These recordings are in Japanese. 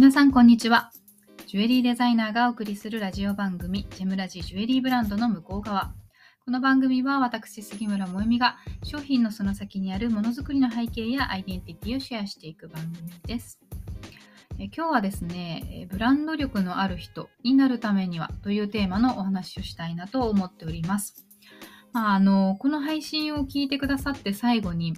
皆さんこんにちは。ジュエリーデザイナーがお送りするラジオ番組ジェムラジジュエリーブランドの向こう側。この番組は私杉村萌実が商品のその先にあるものづくりの背景やアイデンティティをシェアしていく番組です。え今日はですねブランド力のある人になるためにはというテーマのお話をしたいなと思っております。まあ、あのこの配信を聞いてくださって最後に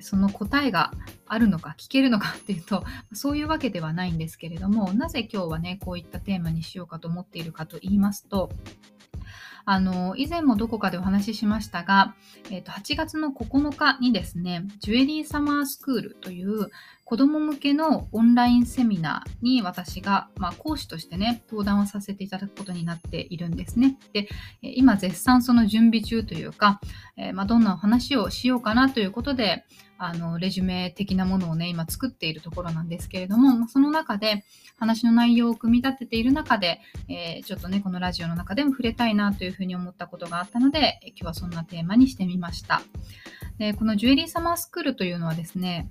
その答えがあるのか聞けるのかっていうとそういうわけではないんですけれどもなぜ今日はねこういったテーマにしようかと思っているかと言いますとあの以前もどこかでお話ししましたが、えー、と8月の9日にですねジュエリーサマースクールという子ども向けのオンラインセミナーに私が、まあ、講師としてね、登壇をさせていただくことになっているんですね。で、今絶賛その準備中というか、えー、まあ、どんなお話をしようかなということで、あの、レジュメ的なものをね、今作っているところなんですけれども、その中で話の内容を組み立てている中で、えー、ちょっとね、このラジオの中でも触れたいなというふうに思ったことがあったので、今日はそんなテーマにしてみました。でこのジュエリーサマースクールというのはですね、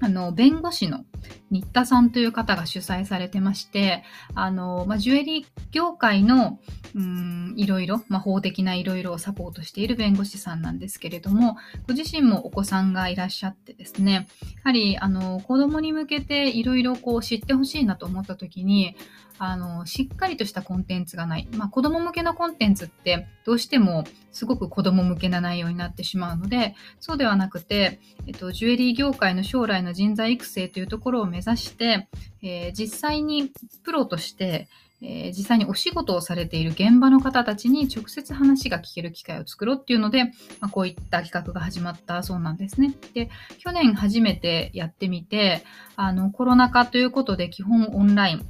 あの弁護士の新田さんという方が主催されてまして、あのまあ、ジュエリー業界のうんいろいろ、まあ、法的ないろいろをサポートしている弁護士さんなんですけれども、ご自身もお子さんがいらっしゃってですね、やはりあの子供に向けていろいろ知ってほしいなと思った時に、あのしっかりとしたコンテンツがない、まあ、子供向けのコンテンツってどうしてもすごく子供向けな内容になってしまうのでそうではなくて、えっと、ジュエリー業界の将来の人材育成というところを目指して、えー、実際にプロとして、えー、実際にお仕事をされている現場の方たちに直接話が聞ける機会を作ろうっていうので、まあ、こういった企画が始まったそうなんですね。で、去年初めてやってみて、あの、コロナ禍ということで基本オンライン、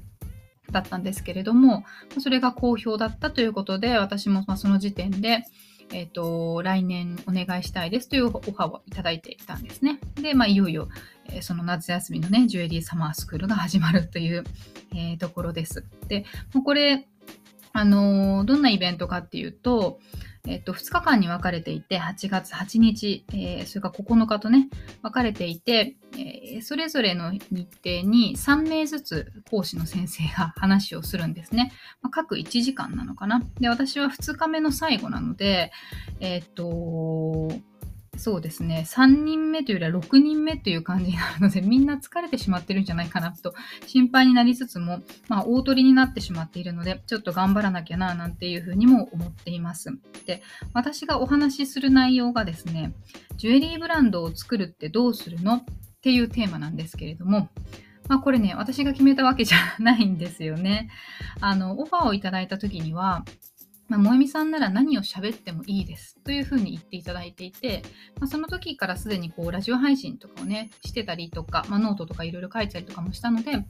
だったんですけれども、それが好評だったということで、私もその時点で、えっ、ー、と、来年お願いしたいですというオファーをいただいていたんですね。で、まあ、いよいよ、えー、その夏休みのね、ジュエリーサマースクールが始まるという、えー、ところです。で、もうこれ、あのどんなイベントかっていうと、えっと、2日間に分かれていて、8月8日、えー、それから9日とね、分かれていて、えー、それぞれの日程に3名ずつ講師の先生が 話をするんですね。まあ、各1時間なのかな。で、私は2日目の最後なので、えっと、そうですね、3人目というよりは6人目という感じになるので、みんな疲れてしまってるんじゃないかなと心配になりつつも、まあ、大鳥になってしまっているので、ちょっと頑張らなきゃな、なんていうふうにも思っています。で、私がお話しする内容がですね、ジュエリーブランドを作るってどうするのっていうテーマなんですけれども、まあ、これね、私が決めたわけじゃないんですよね。あの、オファーをいただいた時には、まあ、萌実さんなら何を喋ってもいいです。というふうに言っていただいていて、まあ、その時からすでにこうラジオ配信とかをねしてたりとか、まあ、ノートとかいろいろ書いたりとかもしたので、ま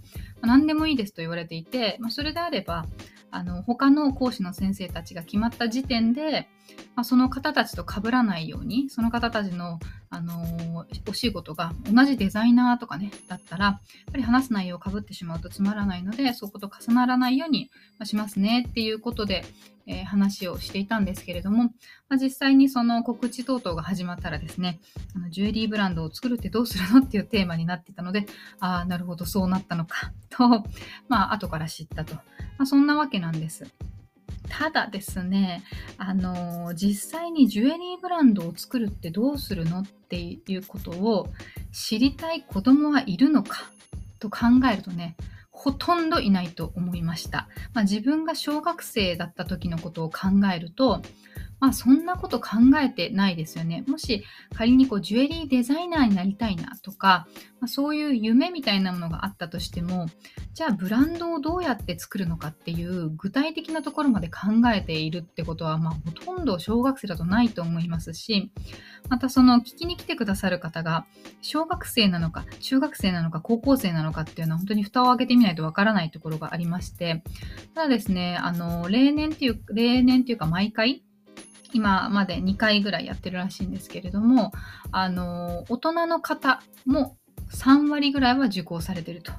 あ、何でもいいですと言われていて、まあ、それであればあの他の講師の先生たちが決まった時点で、まあ、その方たちと被らないようにその方たちの、あのー、お仕事が同じデザイナーとかねだったらやっぱり話す内容をかぶってしまうとつまらないのでそこと重ならないようにしますねっていうことで、えー、話をしていたんですけれども、まあ、実際にその告知等々が始まったらですねあのジュエリーブランドを作るってどうするのっていうテーマになってたのでああなるほどそうなったのかとまあ後から知ったと、まあ、そんなわけなんです。ただですね、あの実際にジュエリーブランドを作るってどうするのっていうことを知りたい子供はいるのかと考えるとね、ほとんどいないと思いました。まあ、自分が小学生だった時のことを考えると、まあそんなこと考えてないですよね。もし仮にこうジュエリーデザイナーになりたいなとか、まあ、そういう夢みたいなものがあったとしても、じゃあブランドをどうやって作るのかっていう具体的なところまで考えているってことは、まあほとんど小学生だとないと思いますし、またその聞きに来てくださる方が小学生なのか中学生なのか高校生なのかっていうのは本当に蓋を開けてみないとわからないところがありまして、ただですね、あの、例年っていう、例年っていうか毎回、今まで2回ぐらいやってるらしいんですけれども、あの、大人の方も3割ぐらいは受講されてると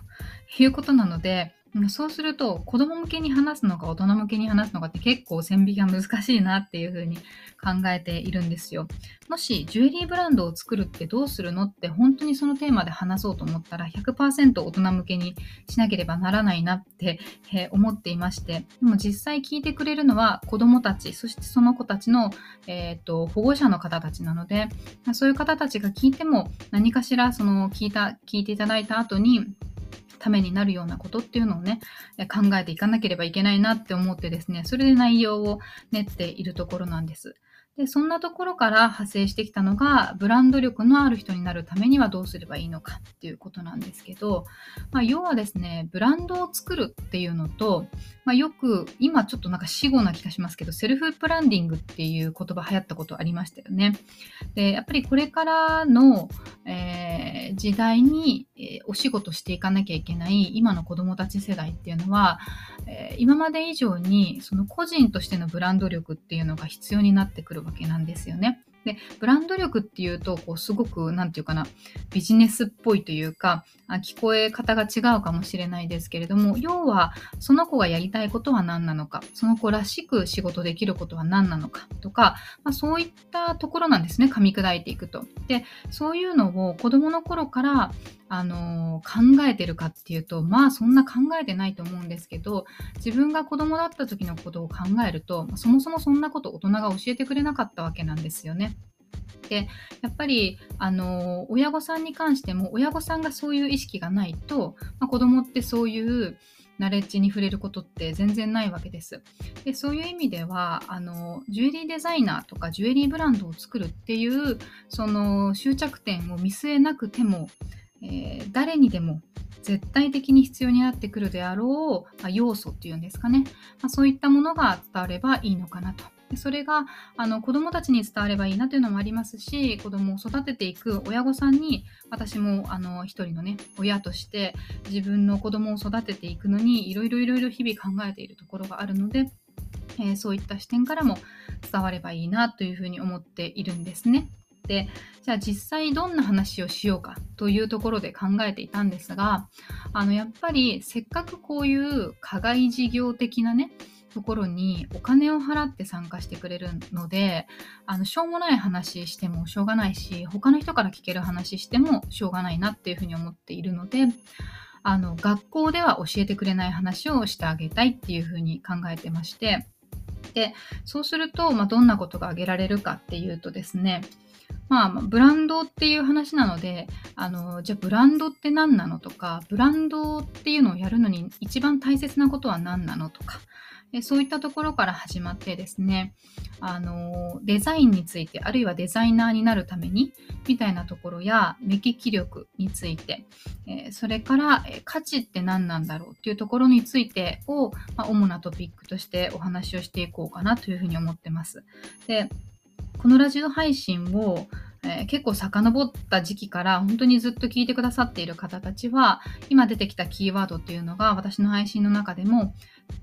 いうことなので、そうすると子供向けに話すのか大人向けに話すのかって結構線引きが難しいなっていうふうに考えているんですよ。もしジュエリーブランドを作るってどうするのって本当にそのテーマで話そうと思ったら100%大人向けにしなければならないなって、思っていましてでも実際聞いてくれるのは子供たちそしてその子たちの、えーと、保護者の方たちなのでそういう方たちが聞いても何かしらその聞いた聞いていただいた後にためになるようなことっていうのをね、考えていかなければいけないなって思ってですね、それで内容を練っているところなんです。でそんなところから派生してきたのがブランド力のある人になるためにはどうすればいいのかっていうことなんですけど、まあ、要はですねブランドを作るっていうのと、まあ、よく今ちょっとなんか死語な気がしますけどセルフブランディングっていう言葉流行ったことありましたよね。でやっぱりこれからの、えー、時代に、えー、お仕事していかなきゃいけない今の子どもたち世代っていうのは、えー、今まで以上にその個人としてのブランド力っていうのが必要になってくるわけなんですよね。でブランド力っていうとこうすごく何て言うかなビジネスっぽいというかあ聞こえ方が違うかもしれないですけれども要はその子がやりたいことは何なのかその子らしく仕事できることは何なのかとか、まあ、そういったところなんですね噛み砕いていくと。でそういうのを子どもの頃からあの考えてるかっていうとまあそんな考えてないと思うんですけど自分が子供だった時のことを考えるとそもそもそんなこと大人が教えてくれなかったわけなんですよね。でやっぱりあの親御さんに関しても親御さんがそういう意識がないと、まあ、子供ってそういうナレッジに触れることって全然ないわけです。でそういう意味ではあのジュエリーデザイナーとかジュエリーブランドを作るっていうその終着点を見据えなくてもえー、誰にでも絶対的に必要になってくるであろう、まあ、要素っていうんですかね、まあ、そういったものが伝わればいいのかなと。それがあの子どもたちに伝わればいいなというのもありますし子どもを育てていく親御さんに私もあの一人のね親として自分の子どもを育てていくのにいろいろいろいろ日々考えているところがあるので、えー、そういった視点からも伝わればいいなというふうに思っているんですね。ってじゃあ実際どんな話をしようかというところで考えていたんですがあのやっぱりせっかくこういう課外事業的なねところにお金を払って参加してくれるのであのしょうもない話してもしょうがないし他の人から聞ける話してもしょうがないなっていうふうに思っているのであの学校では教えてくれない話をしてあげたいっていうふうに考えてましてでそうすると、まあ、どんなことが挙げられるかっていうとですねまあ、ブランドっていう話なのであのじゃあブランドって何なのとかブランドっていうのをやるのに一番大切なことは何なのとかそういったところから始まってですねあのデザインについてあるいはデザイナーになるためにみたいなところや目利き力について、えそれから、え価値って何なんだろうっていうところについてを、まあ、主なトピックとしてお話をしていこうかなというふうに思ってます。でこのラジオ配信を、えー、結構遡った時期から本当にずっと聞いてくださっている方たちは今出てきたキーワードっていうのが私の配信の中でも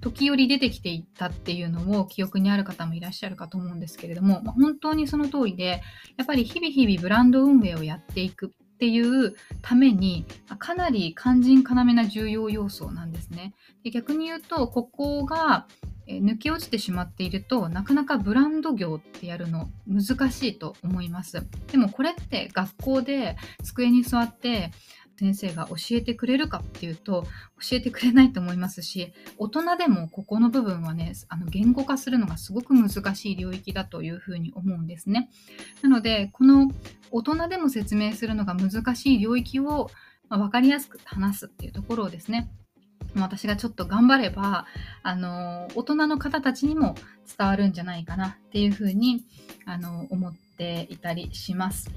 時折出てきていったっていうのを記憶にある方もいらっしゃるかと思うんですけれども、まあ、本当にその通りでやっぱり日々日々ブランド運営をやっていくっていうためにかなり肝心要な重要要素なんですね。で逆に言うとここがえ抜け落ちてしまっているとなかなかブランド業ってやるの難しいと思います。でもこれって学校で机に座って先生が教えてくれるかっていうと教えてくれないと思いますし大人でもここの部分はねあの言語化するのがすごく難しい領域だというふうに思うんですね。なのでこの大人でも説明するのが難しい領域を、ま、分かりやすく話すっていうところをですね私がちょっと頑張れば、あの、大人の方たちにも伝わるんじゃないかなっていうふうに、あの、思っていたりします。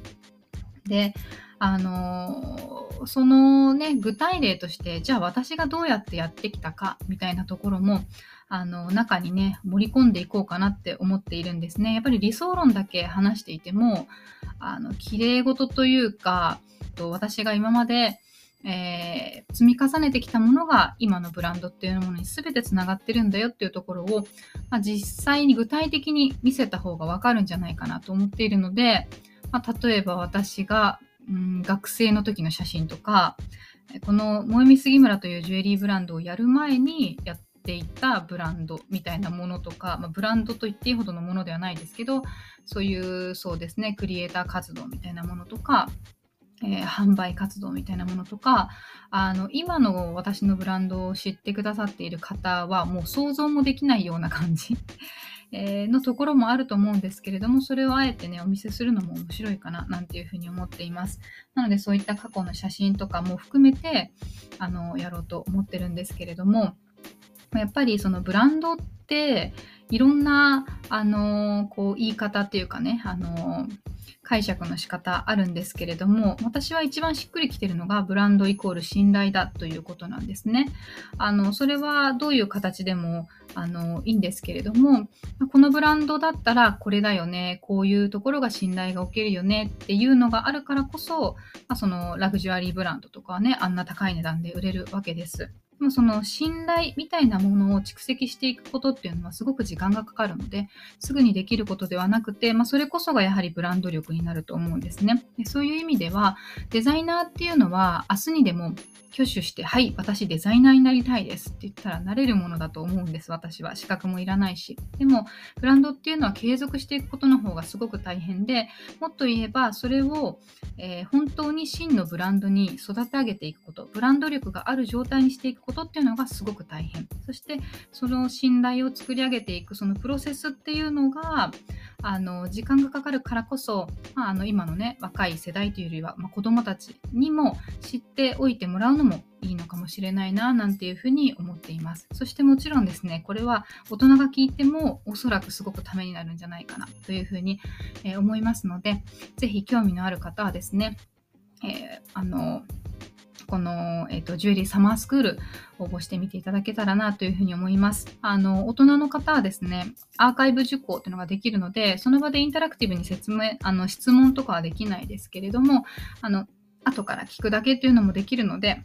で、あの、そのね、具体例として、じゃあ私がどうやってやってきたかみたいなところも、あの、中にね、盛り込んでいこうかなって思っているんですね。やっぱり理想論だけ話していても、あの、綺麗事というか、と私が今までえー、積み重ねてきたものが今のブランドっていうものに全てつながってるんだよっていうところを、まあ、実際に具体的に見せた方がわかるんじゃないかなと思っているので、まあ、例えば私が、うん、学生の時の写真とか、この萌実杉村というジュエリーブランドをやる前にやっていたブランドみたいなものとか、まあ、ブランドと言っていいほどのものではないですけどそういうそうですねクリエイター活動みたいなものとかえー、販売活動みたいなものとかあの今の私のブランドを知ってくださっている方はもう想像もできないような感じ、えー、のところもあると思うんですけれどもそれをあえてねお見せするのも面白いかななんていうふうに思っています。なのでそういった過去の写真とかも含めてあのやろうと思ってるんですけれどもやっぱりそのブランドっていろんなあのこう言い方っていうかねあの解釈の仕方あるんですけれども私は一番しっくりきてるのがブランドイコール信頼だということなんですね。あのそれはどういう形でもあのいいんですけれどもこのブランドだったらこれだよねこういうところが信頼がおけるよねっていうのがあるからこそ、まあ、そのラグジュアリーブランドとかはねあんな高い値段で売れるわけです。でもその信頼みたいなものを蓄積していくことっていうのはすごく時間がかかるのですぐにできることではなくて、まあ、それこそがやはりブランド力になると思うんですねでそういう意味ではデザイナーっていうのは明日にでも挙手して、はい、私デザイナーになりたいですって言ったらなれるものだと思うんです、私は。資格もいらないし。でも、ブランドっていうのは継続していくことの方がすごく大変で、もっと言えば、それを、えー、本当に真のブランドに育て上げていくこと、ブランド力がある状態にしていくことっていうのがすごく大変。そして、その信頼を作り上げていく、そのプロセスっていうのが、あの時間がかかるからこそ、まあ、あの今のね若い世代というよりは、まあ、子どもたちにも知っておいてもらうのもいいのかもしれないななんていうふうに思っていますそしてもちろんですねこれは大人が聞いてもおそらくすごくためになるんじゃないかなというふうに、えー、思いますので是非興味のある方はですね、えー、あのこの、えーと、ジュエリーサマースクール応募してみていただけたらなというふうに思います。あの大人の方はですね、アーカイブ受講というのができるので、その場でインタラクティブに説明、あの質問とかはできないですけれども、あの後から聞くだけというのもできるので、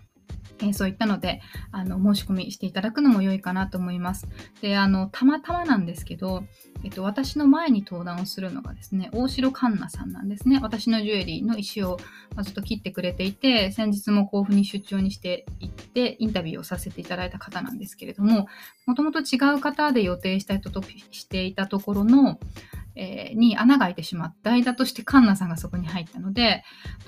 えそういったのであの申し込みしていただくのも良いかなと思います。であのたまたまなんですけど、えっと、私の前に登壇をするのがですね大城環奈さんなんですね。私のジュエリーの石をずっと切ってくれていて先日も甲府に出張にしていってインタビューをさせていただいた方なんですけれどももともと違う方で予定した人としていたところのえー、に穴が開いてしまった代打としてカンナさんがそこに入ったので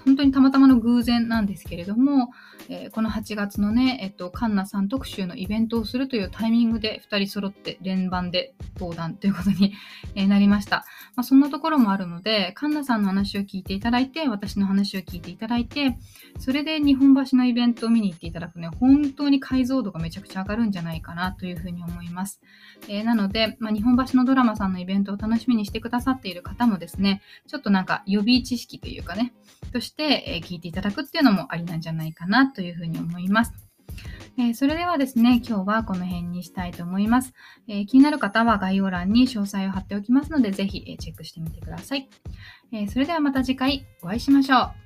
本当にたまたまの偶然なんですけれども、えー、この8月のね、えっと、カンナさん特集のイベントをするというタイミングで2人揃って連番で登壇ということに えなりました、まあ、そんなところもあるのでカンナさんの話を聞いていただいて私の話を聞いていただいてそれで日本橋のイベントを見に行っていただくね本当に解像度がめちゃくちゃ上がるんじゃないかなというふうに思います、えー、なので、まあ、日本橋のドラマさんのイベントを楽しみにしてしてくださっている方もですね、ちょっとなんか予備知識というかね、として、え聞いていただくっていうのもありなんじゃないかなというふうに思います。えー、それではですね、今日はこの辺にしたいと思います、えー、気になる方は概要欄に詳細を貼っておきますので、ぜひ、えチェックしてみてください、えそれではまた次回お会いしましょう。